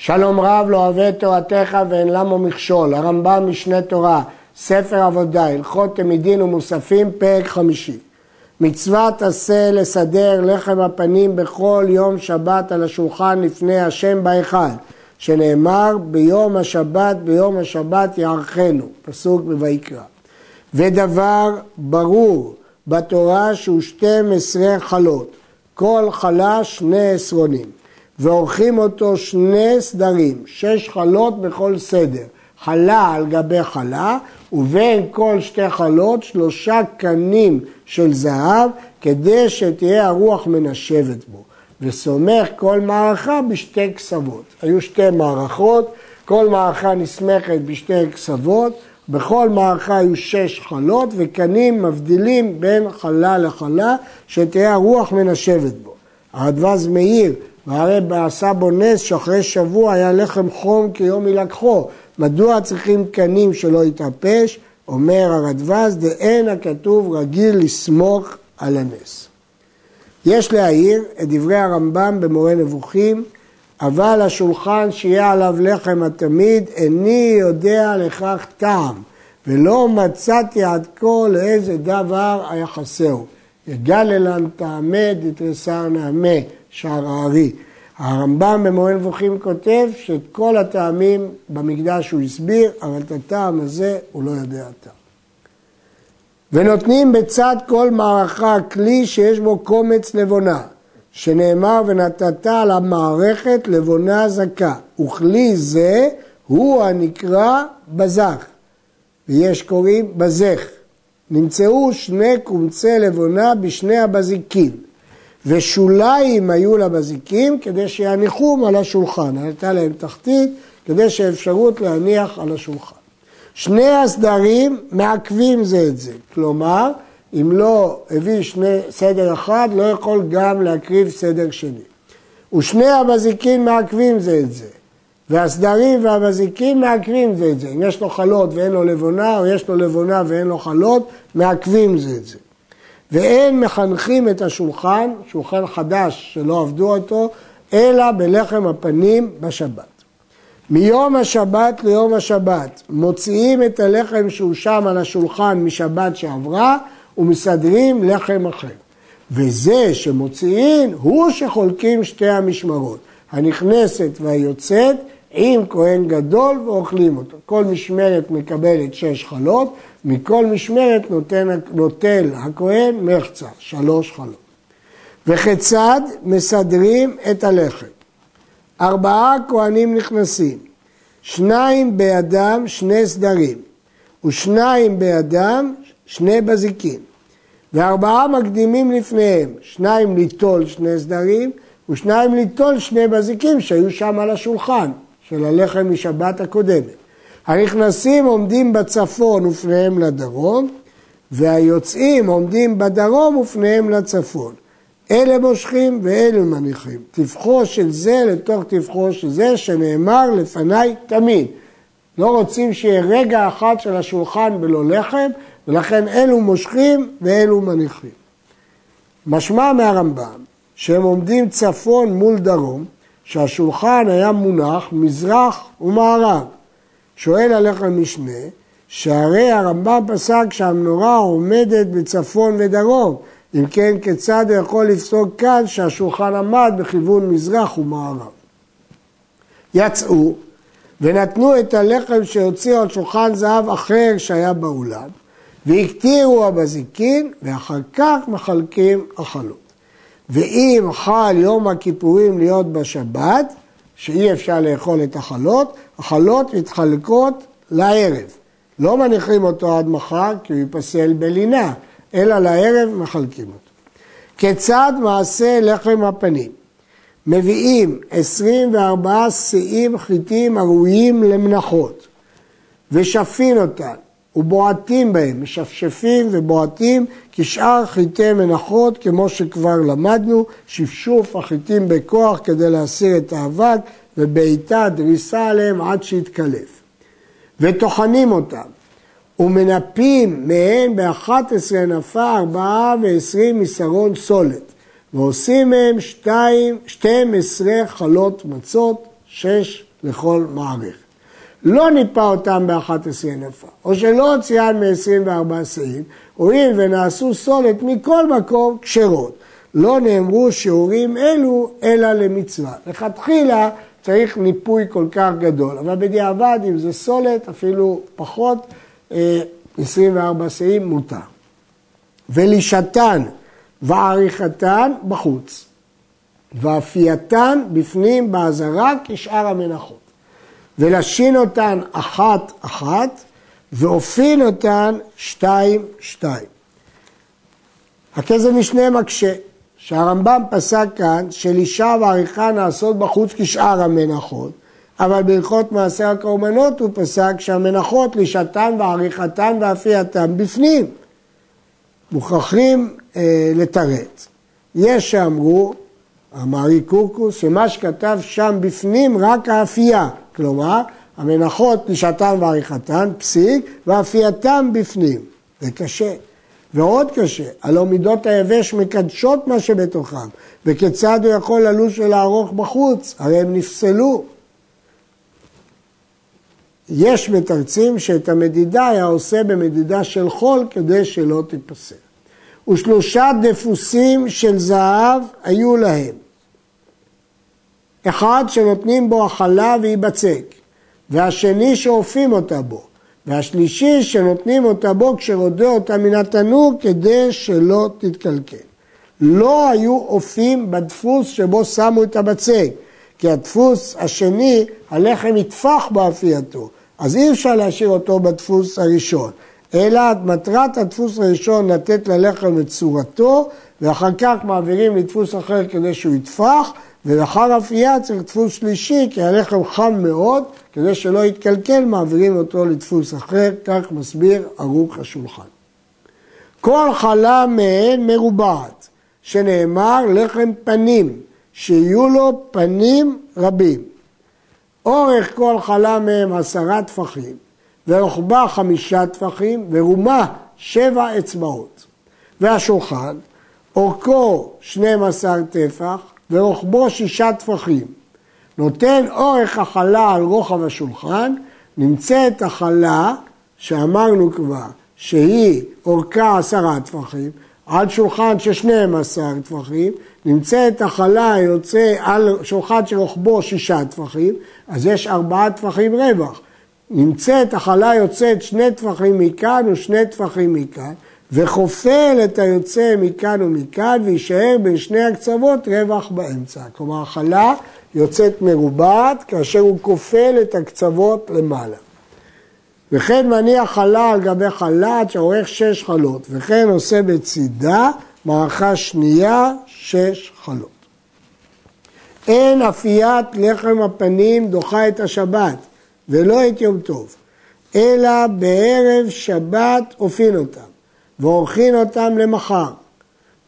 שלום רב לא אוהב את תורתך ואין למו מכשול, הרמב"ם משנה תורה, ספר עבודה, הלכות תמידין ומוספים, פרק חמישי. מצוות עשה לסדר לחם הפנים בכל יום שבת על השולחן לפני השם בהיכל, שנאמר ביום השבת, ביום השבת יערכנו, פסוק בויקרא. ודבר ברור בתורה שהוא 12 חלות, כל חלה שני עשרונים. ועורכים אותו שני סדרים, שש חלות בכל סדר, חלה על גבי חלה, ובין כל שתי חלות שלושה קנים של זהב, כדי שתהיה הרוח מנשבת בו. וסומך כל מערכה בשתי קצוות. היו שתי מערכות, כל מערכה נסמכת בשתי קצוות, בכל מערכה היו שש חלות וקנים מבדילים בין חלה לחלה, שתהיה הרוח מנשבת בו. הרדווז מאיר והרי עשה בו נס שאחרי שבוע היה לחם חום כיום ילקחו. מדוע צריכים קנים שלא יתאפש? אומר הרדווז, דאין הכתוב רגיל לסמוך על הנס. יש להעיר את דברי הרמב"ם במורה נבוכים, אבל השולחן שיהיה עליו לחם התמיד, איני יודע לכך טעם, ולא מצאתי עד כה לאיזה דבר היה חסר. יגל אלן תעמד, יתרסר נעמה. שער הארי. הרמב"ם במורה נבוכים כותב שאת כל הטעמים במקדש הוא הסביר, אבל את הטעם הזה הוא לא יודע טעם. ונותנים בצד כל מערכה כלי שיש בו קומץ לבונה, שנאמר ונתת על המערכת לבונה זכה, וכלי זה הוא הנקרא בזך, ויש קוראים בזך. נמצאו שני קומצי לבונה בשני הבזיקים. ושוליים היו לבזיקים כדי שיניחום על השולחן. הייתה להם תחתית כדי שאפשרות להניח על השולחן. שני הסדרים מעכבים זה את זה. כלומר, אם לא הביא שני סדר אחד, לא יכול גם להקריב סדר שני. ושני הבזיקים מעכבים זה את זה. והסדרים והבזיקים מעכבים זה את זה. אם יש לו חלות ואין לו לבונה, או יש לו לבונה ואין לו חלות, מעכבים זה את זה. ואין מחנכים את השולחן, שולחן חדש שלא עבדו אותו, אלא בלחם הפנים בשבת. מיום השבת ליום השבת מוציאים את הלחם שהוא שם על השולחן משבת שעברה ומסדרים לחם אחר. וזה שמוציאים הוא שחולקים שתי המשמרות, הנכנסת והיוצאת עם כהן גדול ואוכלים אותו. כל משמרת מקבלת שש חלות, מכל משמרת נותן, נוטל הכהן מחצה, שלוש חלות. וכיצד מסדרים את הלחם? ארבעה כהנים נכנסים, שניים בידם שני סדרים, ושניים בידם שני בזיקים, וארבעה מקדימים לפניהם, שניים ליטול שני סדרים, ושניים ליטול שני בזיקים שהיו שם על השולחן של הלחם משבת הקודמת. הנכנסים עומדים בצפון ופניהם לדרום, והיוצאים עומדים בדרום ופניהם לצפון. אלה מושכים ואלה מניחים. טבחו של זה לתוך טבחו של זה, שנאמר לפניי תמיד. לא רוצים שיהיה רגע אחד של השולחן בלא לחם, ולכן אלו מושכים ואלו מניחים. משמע מהרמב"ם שהם עומדים צפון מול דרום, שהשולחן היה מונח מזרח ומערב. שואל עליך משנה, שהרי הרמב"ם פסק שהמנורה עומדת בצפון ודרום, אם כן כיצד הוא יכול לפסוק כאן שהשולחן עמד בכיוון מזרח ומערב. יצאו ונתנו את הלחם שהוציאו על שולחן זהב אחר שהיה באולם, והקטירו הבזיקין, ואחר כך מחלקים החלות. ואם חל יום הכיפורים להיות בשבת, שאי אפשר לאכול את החלות, החלות מתחלקות לערב. לא מניחים אותו עד מחר כי הוא ייפסל בלינה, אלא לערב מחלקים אותו. כיצד מעשה לחם הפנים? מביאים 24 שיאים חיטים הראויים למנחות ושפין אותן ובועטים בהם, משפשפים ובועטים כשאר חיטי מנחות כמו שכבר למדנו, שפשוף החיטים בכוח כדי להסיר את האבק ובעיטה דריסה עליהם עד שיתקלף. וטוחנים אותם, ומנפים מהן באחת עשרה נפה ארבעה ועשרים מסרון סולת, ועושים מהם שתיים, שתים עשרה חלות מצות, שש לכל מערכת. לא ניפה אותם ב-11 נפה, או שלא הוציאן מ-24 שאים, הואיל ונעשו סולת מכל מקום כשרות. לא נאמרו שיעורים אלו אלא למצווה. לכתחילה צריך ניפוי כל כך גדול, אבל בדיעבד אם זה סולת אפילו פחות 24 אה, שאים מותר. ולישתן ועריכתן בחוץ, ואפייתן בפנים באזהרה כשאר המנחות. ולשין אותן אחת אחת, ואופין אותן שתיים שתיים. הכסף משנה מקשה, שהרמב"ם פסק כאן של אישה ועריכה נעשות בחוץ כשאר המנחות, אבל בהלכות מעשה הקורבנות הוא פסק שהמנחות לישתן ועריכתן ואפייתן בפנים. מוכרחים אה, לתרץ. יש שאמרו, המארי קורקוס, שמה שכתב שם בפנים רק האפייה, כלומר המנחות לישתן ועריכתן, פסיק, ואפייתם בפנים. זה קשה. ועוד קשה, הלא מידות היבש מקדשות מה שבתוכם, וכיצד הוא יכול ללוש ולערוך בחוץ? הרי הם נפסלו. יש מתרצים שאת המדידה היה עושה במדידה של חול כדי שלא תיפסל. ושלושה דפוסים של זהב היו להם. אחד שנותנים בו הכלה ויבצק, והשני שאופים אותה בו, והשלישי שנותנים אותה בו כשרודה אותה מן התנור כדי שלא תתקלקל. לא היו אופים בדפוס שבו שמו את הבצק, כי הדפוס השני, הלחם יטפח באפייתו, אז אי אפשר להשאיר אותו בדפוס הראשון, אלא מטרת הדפוס הראשון לתת ללחם את צורתו, ואחר כך מעבירים לדפוס אחר כדי שהוא יטפח, ולאחר אפייה צריך דפוס שלישי, כי הלחם חם מאוד, כדי שלא יתקלקל, מעבירים אותו לדפוס אחר, כך מסביר ערוך השולחן. כל חלה מהן מרובעת, שנאמר לחם פנים, שיהיו לו פנים רבים. אורך כל חלה מהם עשרה טפחים, ורוחבה חמישה טפחים, ורומה שבע אצבעות. והשולחן, אורכו 12 טפח, ורוחבו שישה טפחים. נותן אורך החלה על רוחב השולחן, נמצאת החלה, שאמרנו כבר, שהיא אורכה עשרה טפחים, על שולחן של 12 טפחים, נמצאת החלה יוצא על שולחן שרוחבו שישה טפחים, אז יש ארבעה טפחים רווח. נמצאת החלה יוצאת שני טפחים מכאן ושני טפחים מכאן, וחופל את היוצא מכאן ומכאן, ויישאר בין שני הקצוות רווח באמצע. כלומר, החלה יוצאת מרובעת כאשר הוא כופל את הקצוות למעלה. וכן מניח חלה על גבי חלת שעורך שש חלות, וכן עושה בצידה מערכה שנייה שש חלות. אין אפיית לחם הפנים דוחה את השבת, ולא את יום טוב, אלא בערב שבת אופין אותם. ועורכין אותם למחר.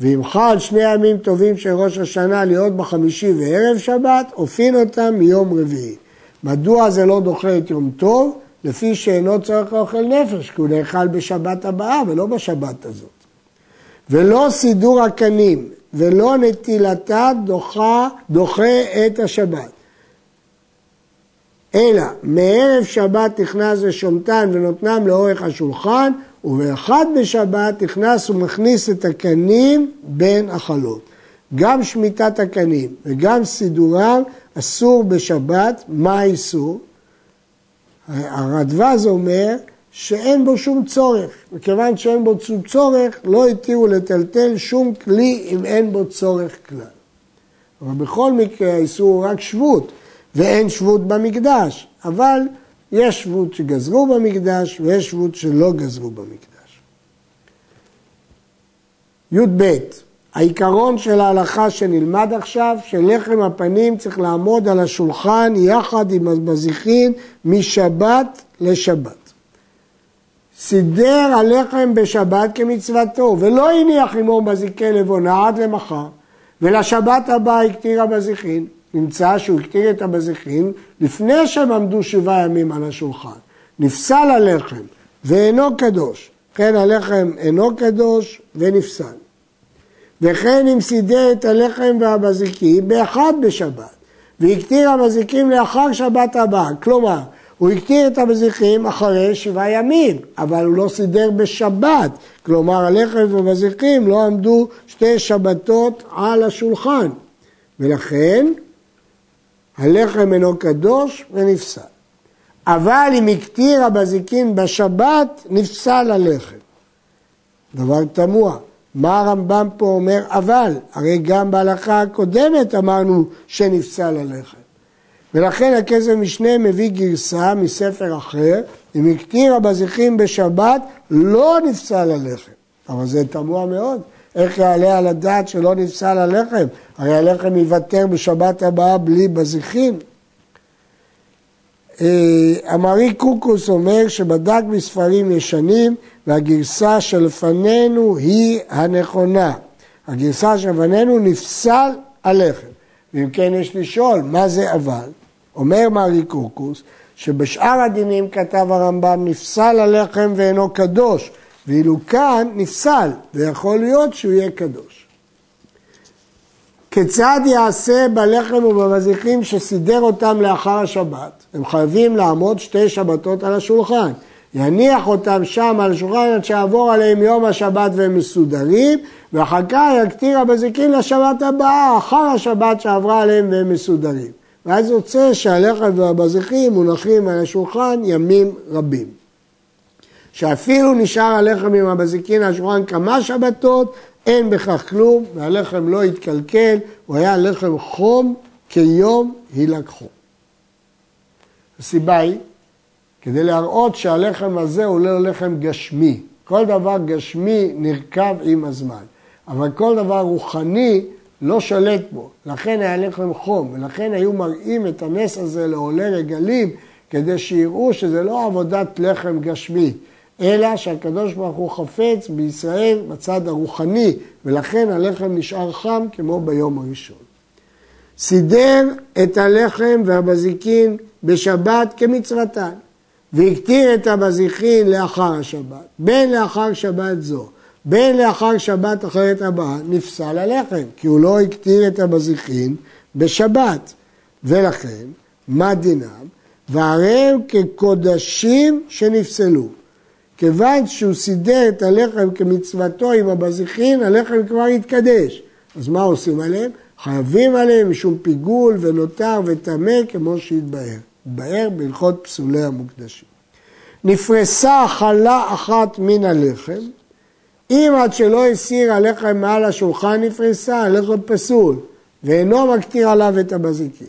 ואם חל שני ימים טובים של ראש השנה להיות בחמישי וערב שבת, אופין אותם מיום רביעי. מדוע זה לא דוחה את יום טוב? לפי שאינו צורך לאוכל נפש, כי הוא נאכל בשבת הבאה ולא בשבת הזאת. ולא סידור הקנים ולא נטילתה דוחה, דוחה את השבת. אלא מערב שבת נכנס לשומתן ונותנם לאורך השולחן, ובאחד בשבת נכנס ומכניס את הקנים בין החלות. גם שמיטת הקנים וגם סידורם אסור בשבת, מה האיסור? הרדווז אומר שאין בו שום צורך, וכיוון שאין בו שום צורך, לא התירו לטלטל שום כלי אם אין בו צורך כלל. אבל בכל מקרה האיסור הוא רק שבות, ואין שבות במקדש, אבל יש שבות שגזרו במקדש ויש שבות שלא גזרו במקדש. י"ב, העיקרון של ההלכה שנלמד עכשיו, שלחם הפנים צריך לעמוד על השולחן יחד עם המזיחין משבת לשבת. סידר הלחם בשבת כמצוותו, ולא הניח עמו מזיקי לבונה עד למחר, ולשבת הבאה הקטיר המזיחין. נמצא שהוא הקטיר את המזיחים לפני שהם עמדו שבעה ימים על השולחן. נפסל הלחם ואינו קדוש, כן הלחם אינו קדוש ונפסל. וכן אם סידר את הלחם והמזיקים באחד בשבת, והקטיר המזיקים לאחר שבת הבאה. כלומר, הוא הקטיר את המזיקים אחרי שבעה ימים, אבל הוא לא סידר בשבת. כלומר, הלחם והמזיקים לא עמדו שתי שבתות על השולחן. ולכן, הלחם אינו קדוש ונפסל. אבל אם הקטיר המזיקין בשבת, נפסל הלחם. דבר תמוה. מה הרמב"ם פה אומר אבל? הרי גם בהלכה הקודמת אמרנו שנפסל הלחם. ולכן הכסף משנה מביא גרסה מספר אחר, אם הקטיר הבזיחים בשבת, לא נפסל הלחם. אבל זה תמוה מאוד. איך יעלה על הדעת שלא נפסל הלחם? הרי הלחם ייוותר בשבת הבאה בלי בזיחים. אמרי אה, קוקוס אומר שבדק בספרים ישנים והגרסה שלפנינו היא הנכונה. הגרסה שלפנינו נפסל הלחם. ואם כן יש לשאול, מה זה אבל? אומר מרי קוקוס שבשאר הדינים כתב הרמב"ם נפסל הלחם ואינו קדוש, ואילו כאן נפסל, ויכול להיות שהוא יהיה קדוש. כיצד יעשה בלחם ובמזיחים שסידר אותם לאחר השבת? הם חייבים לעמוד שתי שבתות על השולחן. יניח אותם שם על השולחן עד שיעבור עליהם יום השבת והם מסודרים, ואחר כך יקטיר הבזיקין לשבת הבאה, אחר השבת שעברה עליהם והם מסודרים. ואז יוצא שהלחם והבזיחים מונחים על השולחן ימים רבים. שאפילו נשאר הלחם עם הבזיקין על השולחן כמה שבתות, אין בכך כלום, והלחם לא התקלקל, הוא היה לחם חום כיום הילקחו. הסיבה היא, כדי להראות שהלחם הזה הוא לא לחם גשמי. כל דבר גשמי נרקב עם הזמן, אבל כל דבר רוחני לא שולט בו, לכן היה לחם חום, ולכן היו מראים את הנס הזה לעולי רגלים, כדי שיראו שזה לא עבודת לחם גשמי, אלא שהקדוש ברוך הוא חפץ בישראל בצד הרוחני, ולכן הלחם נשאר חם כמו ביום הראשון. סידר את הלחם והבזיקין בשבת כמצוותן, והקטיר את הבזיקין לאחר השבת, בין לאחר שבת זו, בין לאחר שבת אחרת הבאה, נפסל הלחם, כי הוא לא הקטיר את הבזיקין בשבת. ולכן, מה דינם? והרי הם כקודשים שנפסלו. כיוון שהוא סידר את הלחם כמצוותו עם הבזיחין, הלחם כבר התקדש. אז מה עושים עליהם? חייבים עליהם משום פיגול ונותר וטמא כמו שהתבהר. התבהר בהלכות פסולי המוקדשים. נפרסה חלה אחת מן הלחם, אם עד שלא הסיר הלחם מעל השולחן נפרסה, הלחם פסול, ואינו מקטיר עליו את הבזיקים.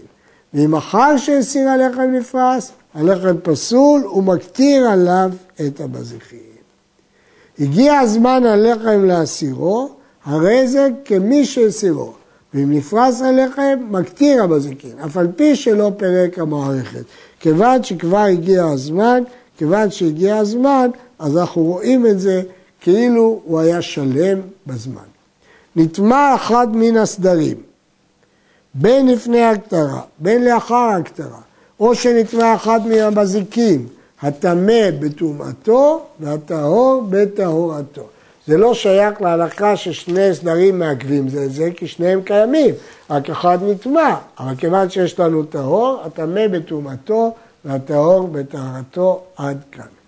ואם אחר שהסיר הלחם נפרס, הלחם פסול ומקטיר עליו את הבזיחים. הגיע הזמן הלחם להסירו, הרי זה כמי שהסירו. ואם נפרס הלחם, מקטיר הבזיקין, אף על פי שלא פירק המערכת. כיוון שכבר הגיע הזמן, כיוון שהגיע הזמן, אז אנחנו רואים את זה כאילו הוא היה שלם בזמן. נטמע אחד מן הסדרים, בין לפני הכתרה, בין לאחר הכתרה, או שנטמע אחד מן המזיקים, הטמא בטומאתו והטהור בטהורתו. זה לא שייך להלכה ששני סדרים מעכבים זה את זה, כי שניהם קיימים, רק אחד נטמע. אבל כיוון שיש לנו טהור, הטמא בטומאתו והטהור בטהרתו עד כאן.